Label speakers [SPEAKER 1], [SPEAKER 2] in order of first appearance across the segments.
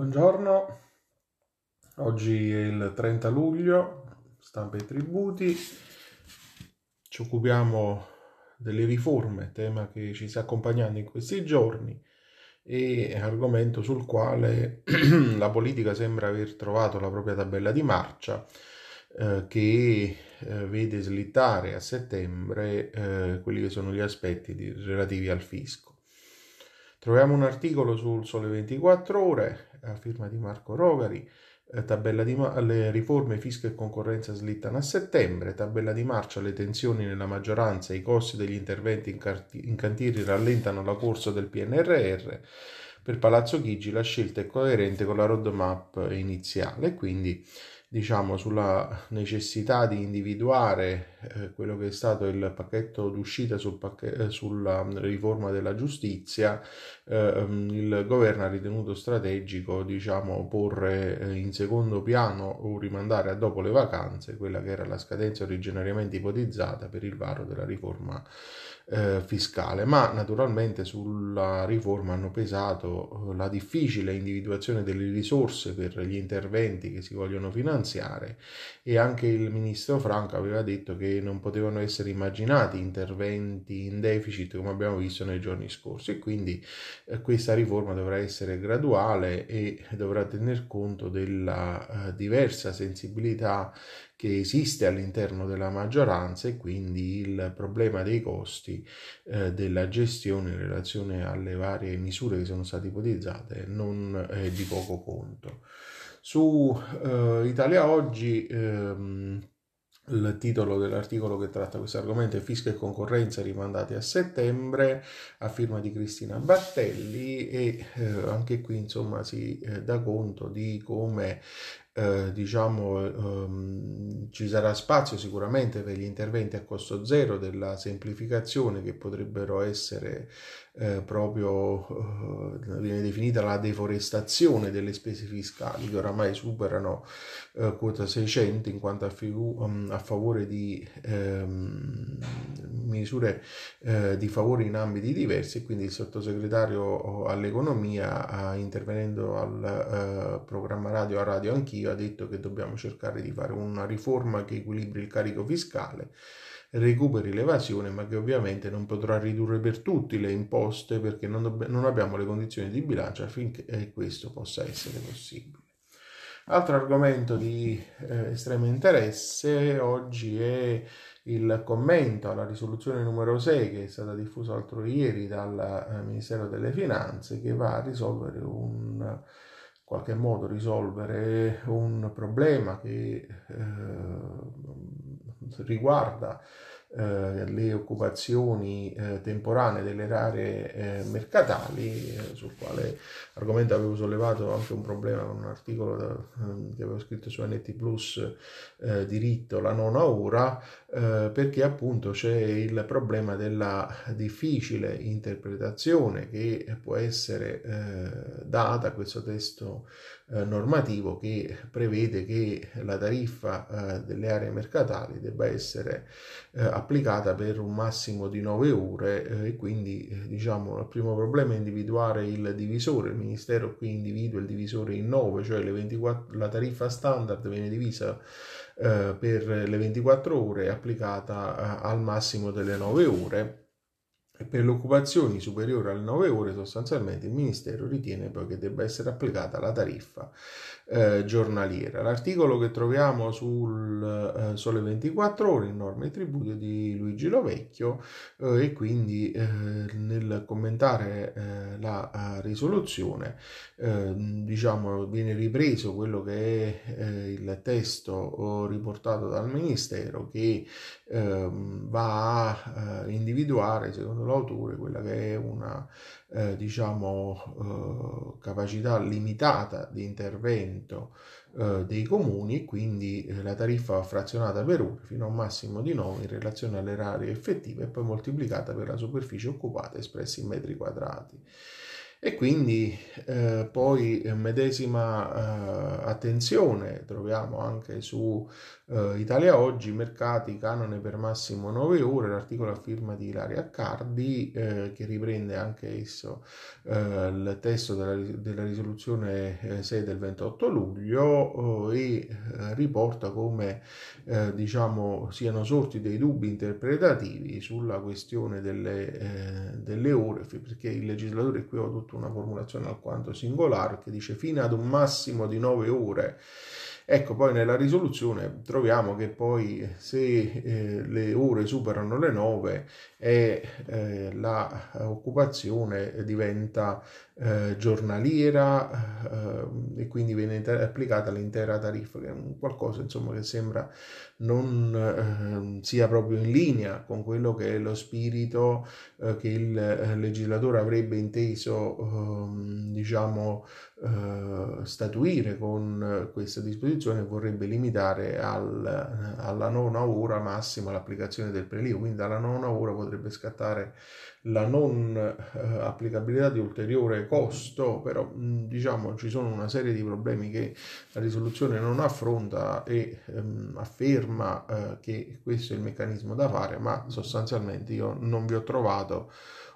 [SPEAKER 1] Buongiorno, oggi è il 30 luglio, stampa e tributi, ci occupiamo delle riforme, tema che ci sta accompagnando in questi giorni e argomento sul quale la politica sembra aver trovato la propria tabella di marcia eh, che eh, vede slittare a settembre eh, quelli che sono gli aspetti di, relativi al fisco. Troviamo un articolo sul Sole 24 Ore a firma di Marco Rogari, eh, tabella di ma- le riforme fisco e concorrenza slittano a settembre, tabella di marcia le tensioni nella maggioranza, i costi degli interventi in, carti- in cantieri rallentano la corsa del PNRR. Per Palazzo Chigi la scelta è coerente con la roadmap iniziale, quindi diciamo, sulla necessità di individuare eh, quello che è stato il pacchetto d'uscita sul pacche- eh, sulla riforma della giustizia, eh, il governo ha ritenuto strategico diciamo, porre eh, in secondo piano o rimandare a dopo le vacanze quella che era la scadenza originariamente ipotizzata per il varo della riforma eh, fiscale, ma naturalmente sulla riforma hanno pesato eh, la difficile individuazione delle risorse per gli interventi che si vogliono finanziare e anche il ministro Franco aveva detto che non potevano essere immaginati interventi in deficit come abbiamo visto nei giorni scorsi. E quindi eh, questa riforma dovrà essere graduale e dovrà tener conto della eh, diversa sensibilità che esiste all'interno della maggioranza e quindi il problema dei costi eh, della gestione in relazione alle varie misure che sono state ipotizzate non è di poco conto. Su eh, Italia Oggi ehm, il titolo dell'articolo che tratta questo argomento è Fisco e concorrenza rimandati a settembre a firma di Cristina Battelli e eh, anche qui insomma si eh, dà conto di come eh, diciamo, ehm, ci sarà spazio sicuramente per gli interventi a costo zero della semplificazione che potrebbero essere eh, proprio, eh, viene definita la deforestazione delle spese fiscali che oramai superano eh, quota 600 in quanto a, figu- um, a favore di ehm, misure eh, di favore in ambiti diversi quindi il sottosegretario all'economia intervenendo al programma radio a radio anch'io ha detto che dobbiamo cercare di fare una riforma che equilibri il carico fiscale recuperi l'evasione ma che ovviamente non potrà ridurre per tutti le imposte perché non, dobb- non abbiamo le condizioni di bilancio affinché questo possa essere possibile. Altro argomento di eh, estremo interesse oggi è il commento alla risoluzione numero 6 che è stata diffusa l'altro ieri dal eh, Ministero delle Finanze che va a risolvere un qualche modo risolvere un problema che eh, riguarda eh, le occupazioni eh, temporanee delle aree eh, mercatali, eh, sul quale argomento avevo sollevato anche un problema con un articolo da, che avevo scritto su NT Plus diritto la nona ora, perché appunto c'è il problema della difficile interpretazione che può essere data a questo testo normativo che prevede che la tariffa delle aree mercatali debba essere applicata per un massimo di 9 ore eh, e quindi eh, diciamo il primo problema è individuare il divisore, il Ministero qui individua il divisore in 9, cioè 24, la tariffa standard viene divisa eh, per le 24 ore applicata al massimo delle 9 ore e per le occupazioni superiori alle 9 ore sostanzialmente il Ministero ritiene poi che debba essere applicata la tariffa eh, giornaliera. L'articolo che troviamo sul eh, Sole 24 ore norme e tributi di Luigi Lovecchio eh, e quindi eh, nel commentare eh, la eh, risoluzione diciamo viene ripreso quello che è il testo riportato dal Ministero che ehm, va a individuare secondo l'autore quella che è una diciamo, capacità limitata di intervento eh, dei comuni, quindi eh, la tariffa frazionata per ore fino a un massimo di 9 in relazione alle aree effettive e poi moltiplicata per la superficie occupata espressa in metri quadrati. E quindi eh, poi medesima eh, attenzione troviamo anche su eh, Italia Oggi, mercati, canone per massimo 9 ore, l'articolo a firma di Ilaria Accardi eh, che riprende anche esso eh, il testo della, della risoluzione 6 del 28 luglio e riporta come diciamo siano sorti dei dubbi interpretativi sulla questione delle, delle ore, perché il legislatore qui ha avuto una formulazione alquanto singolare che dice fino ad un massimo di 9 ore. Ecco, poi nella risoluzione troviamo che poi se eh, le ore superano le 9 e eh, la occupazione diventa eh, giornaliera eh, e quindi viene applicata l'intera tariffa, che è qualcosa insomma che sembra non eh, sia proprio in linea con quello che è lo spirito eh, che il legislatore avrebbe inteso ehm, diciamo statuire con questa disposizione vorrebbe limitare al, alla nona ora massima l'applicazione del prelievo, quindi dalla nona ora potrebbe scattare la non eh, applicabilità di ulteriore costo, però mh, diciamo ci sono una serie di problemi che la risoluzione non affronta e ehm, afferma eh, che questo è il meccanismo da fare, ma sostanzialmente io non vi ho trovato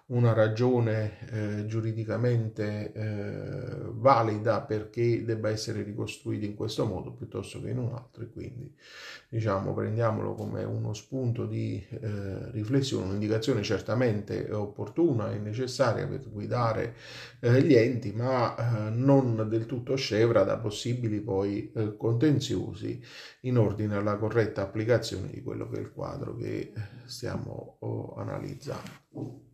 [SPEAKER 1] una ragione eh, giuridicamente eh, valida perché debba essere ricostruito in questo modo piuttosto che in un altro e quindi diciamo prendiamolo come uno spunto di eh, riflessione, un'indicazione certamente opportuna e necessaria per guidare eh, gli enti ma eh, non del tutto scevra da possibili poi eh, contenziosi in ordine alla corretta applicazione di quello che è il quadro che stiamo oh, analizzando.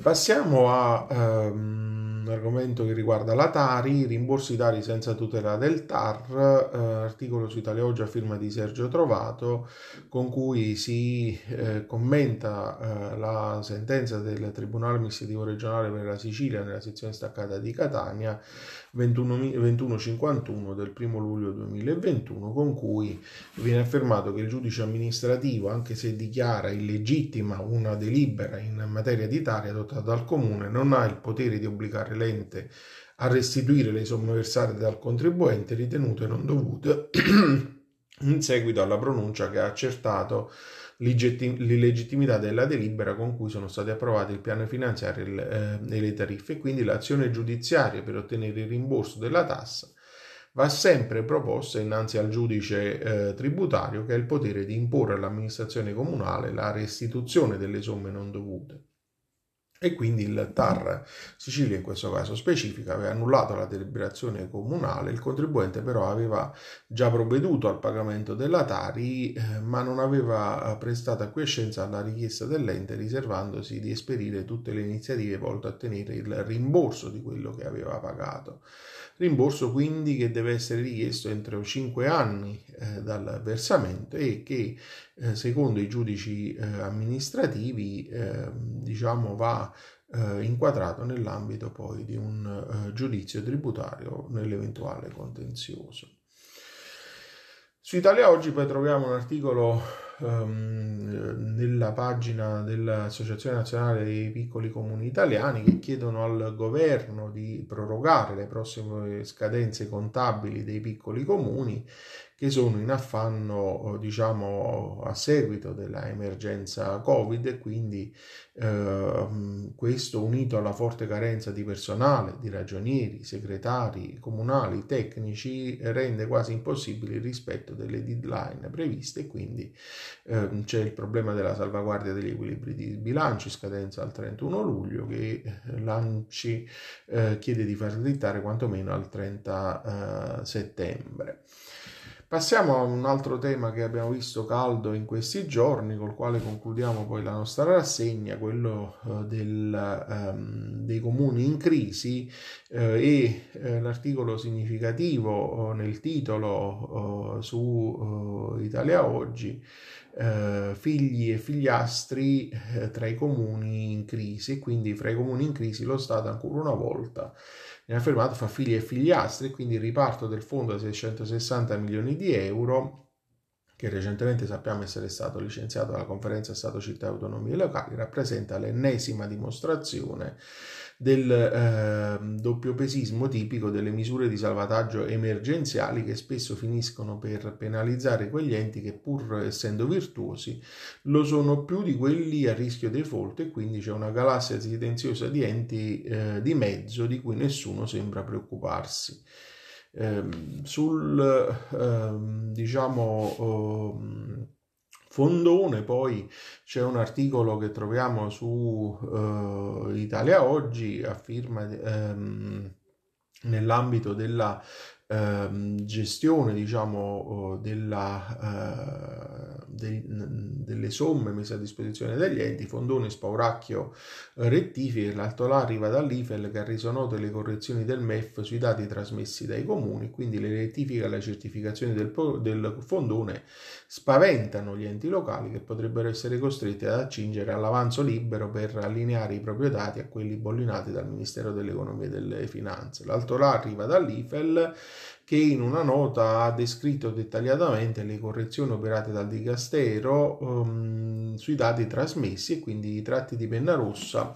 [SPEAKER 1] Passiamo a um, un argomento che riguarda la Tari, rimborsi Tari senza tutela del TAR, uh, articolo su Italia Oggi a firma di Sergio Trovato, con cui si uh, commenta uh, la sentenza del Tribunale Amministrativo Regionale per la Sicilia nella sezione staccata di Catania 21, 2151 del 1 luglio 2021, con cui viene affermato che il giudice amministrativo, anche se dichiara illegittima una delibera in materia di Tari, adottata dal comune non ha il potere di obbligare l'ente a restituire le somme versate dal contribuente ritenute non dovute in seguito alla pronuncia che ha accertato l'illegittimità della delibera con cui sono stati approvati il piano finanziario e le tariffe. E quindi l'azione giudiziaria per ottenere il rimborso della tassa va sempre proposta innanzi al giudice eh, tributario che ha il potere di imporre all'amministrazione comunale la restituzione delle somme non dovute e quindi il TAR Sicilia in questo caso specifico aveva annullato la deliberazione comunale, il contribuente però aveva già provveduto al pagamento della Tari eh, ma non aveva prestato acquiescenza alla richiesta dell'ente riservandosi di esperire tutte le iniziative volte a ottenere il rimborso di quello che aveva pagato. Rimborso quindi che deve essere richiesto entro 5 anni eh, dal versamento e che eh, secondo i giudici eh, amministrativi ehm, diciamo va eh, inquadrato nell'ambito poi di un eh, giudizio tributario nell'eventuale contenzioso. Su Italia Oggi poi troviamo un articolo um, nella pagina dell'Associazione Nazionale dei Piccoli Comuni Italiani che chiedono al governo di prorogare le prossime scadenze contabili dei piccoli comuni che sono in affanno, diciamo, a seguito dell'emergenza Covid e quindi eh, questo unito alla forte carenza di personale, di ragionieri, segretari comunali, tecnici, rende quasi impossibile il rispetto delle deadline previste quindi eh, c'è il problema della salvaguardia degli equilibri di bilancio, scadenza al 31 luglio, che eh, l'ANCI eh, chiede di far slittare quantomeno al 30 eh, settembre. Passiamo a un altro tema che abbiamo visto caldo in questi giorni, col quale concludiamo poi la nostra rassegna, quello uh, del, um, dei comuni in crisi uh, e uh, l'articolo significativo nel titolo su Italia Oggi, figli e figliastri tra i comuni in crisi, quindi fra i comuni in crisi lo Stato ancora una volta viene affermato fra figli e figliastri, quindi il riparto del fondo da 660 milioni di euro che recentemente sappiamo essere stato licenziato dalla conferenza Stato Città e Autonomie Locali, rappresenta l'ennesima dimostrazione del eh, doppiopesismo tipico delle misure di salvataggio emergenziali che spesso finiscono per penalizzare quegli enti che pur essendo virtuosi lo sono più di quelli a rischio default e quindi c'è una galassia silenziosa di enti eh, di mezzo di cui nessuno sembra preoccuparsi. Eh, sul ehm, diciamo ehm, fondone, poi c'è un articolo che troviamo su uh, Italia Oggi a firma um, nell'ambito della uh, gestione diciamo della, uh, de, delle somme messe a disposizione degli enti Fondone Spauracchio rettifica l'altolà arriva dall'IFEL che ha reso note le correzioni del MEF sui dati trasmessi dai comuni quindi le rettifiche e la certificazione del, del fondone spaventano gli enti locali che potrebbero essere costretti ad accingere all'avanzo libero per allineare i propri dati a quelli bollinati dal Ministero dell'Economia e delle Finanze. L'alto là arriva dall'IFEL che in una nota ha descritto dettagliatamente le correzioni operate dal Dicastero um, sui dati trasmessi e quindi i tratti di penna rossa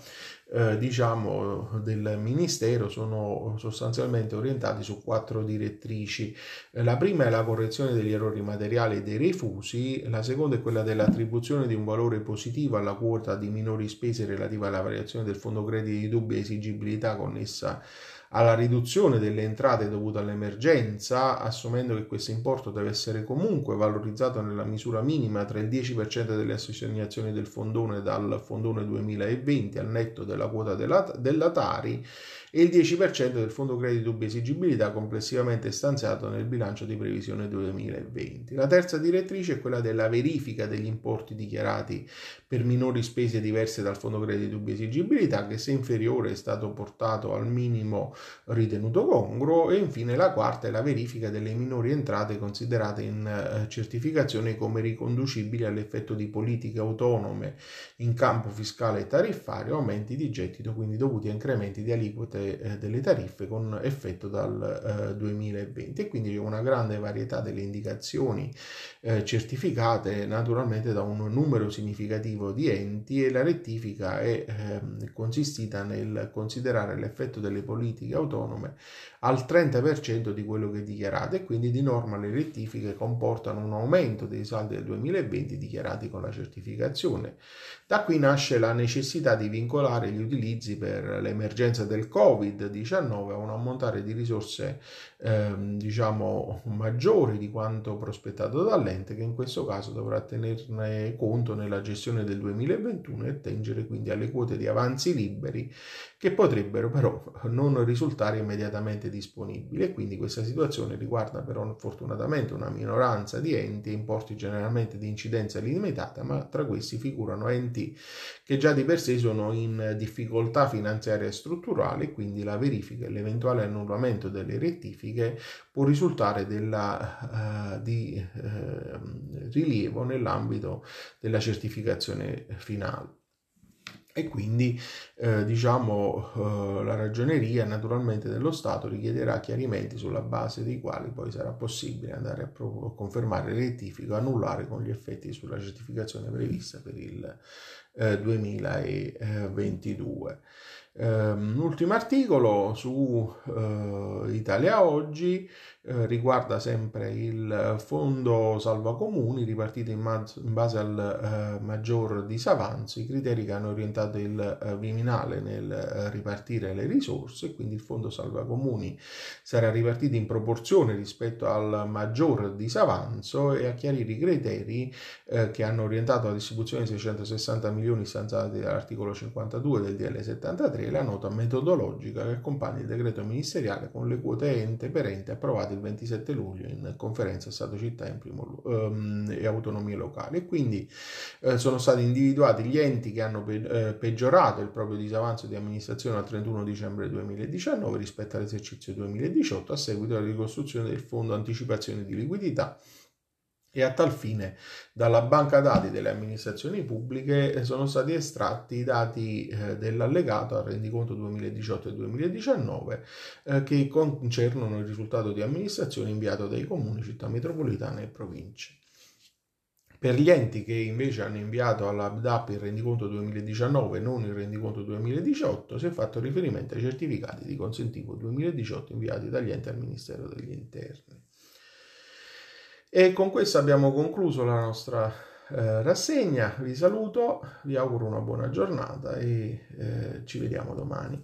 [SPEAKER 1] eh, diciamo, del Ministero sono sostanzialmente orientati su quattro direttrici. La prima è la correzione degli errori materiali e dei refusi, la seconda è quella dell'attribuzione di un valore positivo alla quota di minori spese relativa alla variazione del fondo crediti di dubbia esigibilità connessa alla riduzione delle entrate dovute all'emergenza, assumendo che questo importo deve essere comunque valorizzato nella misura minima tra il 10% delle assegnazioni del fondone dal fondone 2020 al netto della quota della, della Tari e il 10% del fondo credito dubbia esigibilità complessivamente stanziato nel bilancio di previsione 2020. La terza direttrice è quella della verifica degli importi dichiarati per minori spese diverse dal fondo credito dubbia esigibilità che se inferiore è stato portato al minimo ritenuto congruo e infine la quarta è la verifica delle minori entrate considerate in eh, certificazione come riconducibili all'effetto di politiche autonome in campo fiscale e tariffario, aumenti di gettito quindi dovuti a incrementi di aliquote eh, delle tariffe con effetto dal eh, 2020 e quindi una grande varietà delle indicazioni eh, certificate naturalmente da un numero significativo di enti e la rettifica è ehm, consistita nel considerare l'effetto delle politiche autonome al 30% di quello che è dichiarato e quindi di norma le rettifiche comportano un aumento dei saldi del 2020 dichiarati con la certificazione. Da qui nasce la necessità di vincolare gli utilizzi per l'emergenza del Covid-19 a un ammontare di risorse ehm, diciamo maggiori di quanto prospettato dall'ente che in questo caso dovrà tenerne conto nella gestione del 2021 e tengere quindi alle quote di avanzi liberi che potrebbero però non risultare immediatamente disponibili e quindi questa situazione riguarda però fortunatamente una minoranza di enti, importi generalmente di incidenza limitata, ma tra questi figurano enti che già di per sé sono in difficoltà finanziaria e strutturale, quindi la verifica e l'eventuale annullamento delle rettifiche può risultare della, uh, di uh, rilievo nell'ambito della certificazione finale e quindi eh, diciamo eh, la ragioneria naturalmente dello Stato richiederà chiarimenti sulla base dei quali poi sarà possibile andare a, pro- confermare il rettifico annullare con gli effetti sulla certificazione prevista per il eh, 2022. Um, un ultimo articolo su uh, Italia Oggi eh, riguarda sempre il fondo salva comuni ripartito in, maz- in base al uh, maggior disavanzo, i criteri che hanno orientato il uh, Viminale nel ripartire le risorse, quindi il fondo salva comuni sarà ripartito in proporzione rispetto al maggior disavanzo e a chiarire i criteri che hanno orientato la distribuzione di 660 milioni stanziati dall'articolo 52 del DL 73 e la nota metodologica che accompagna il decreto ministeriale con le quote ente per ente approvate il 27 luglio in conferenza Stato-Città um, e autonomie locali. E quindi eh, sono stati individuati gli enti che hanno pe- eh, peggiorato il proprio disavanzo di amministrazione al 31 dicembre 2019 rispetto all'esercizio 2018 a seguito della ricostruzione del fondo anticipazione di liquidità e a tal fine dalla banca dati delle amministrazioni pubbliche eh, sono stati estratti i dati eh, dell'allegato al rendiconto 2018 e 2019 eh, che concernono il risultato di amministrazione inviato dai comuni, città metropolitane e province. Per gli enti che invece hanno inviato all'ABDAP il rendiconto 2019 e non il rendiconto 2018, si è fatto riferimento ai certificati di consentivo 2018 inviati dagli enti al Ministero degli Interni. E con questo abbiamo concluso la nostra eh, rassegna. Vi saluto, vi auguro una buona giornata e eh, ci vediamo domani.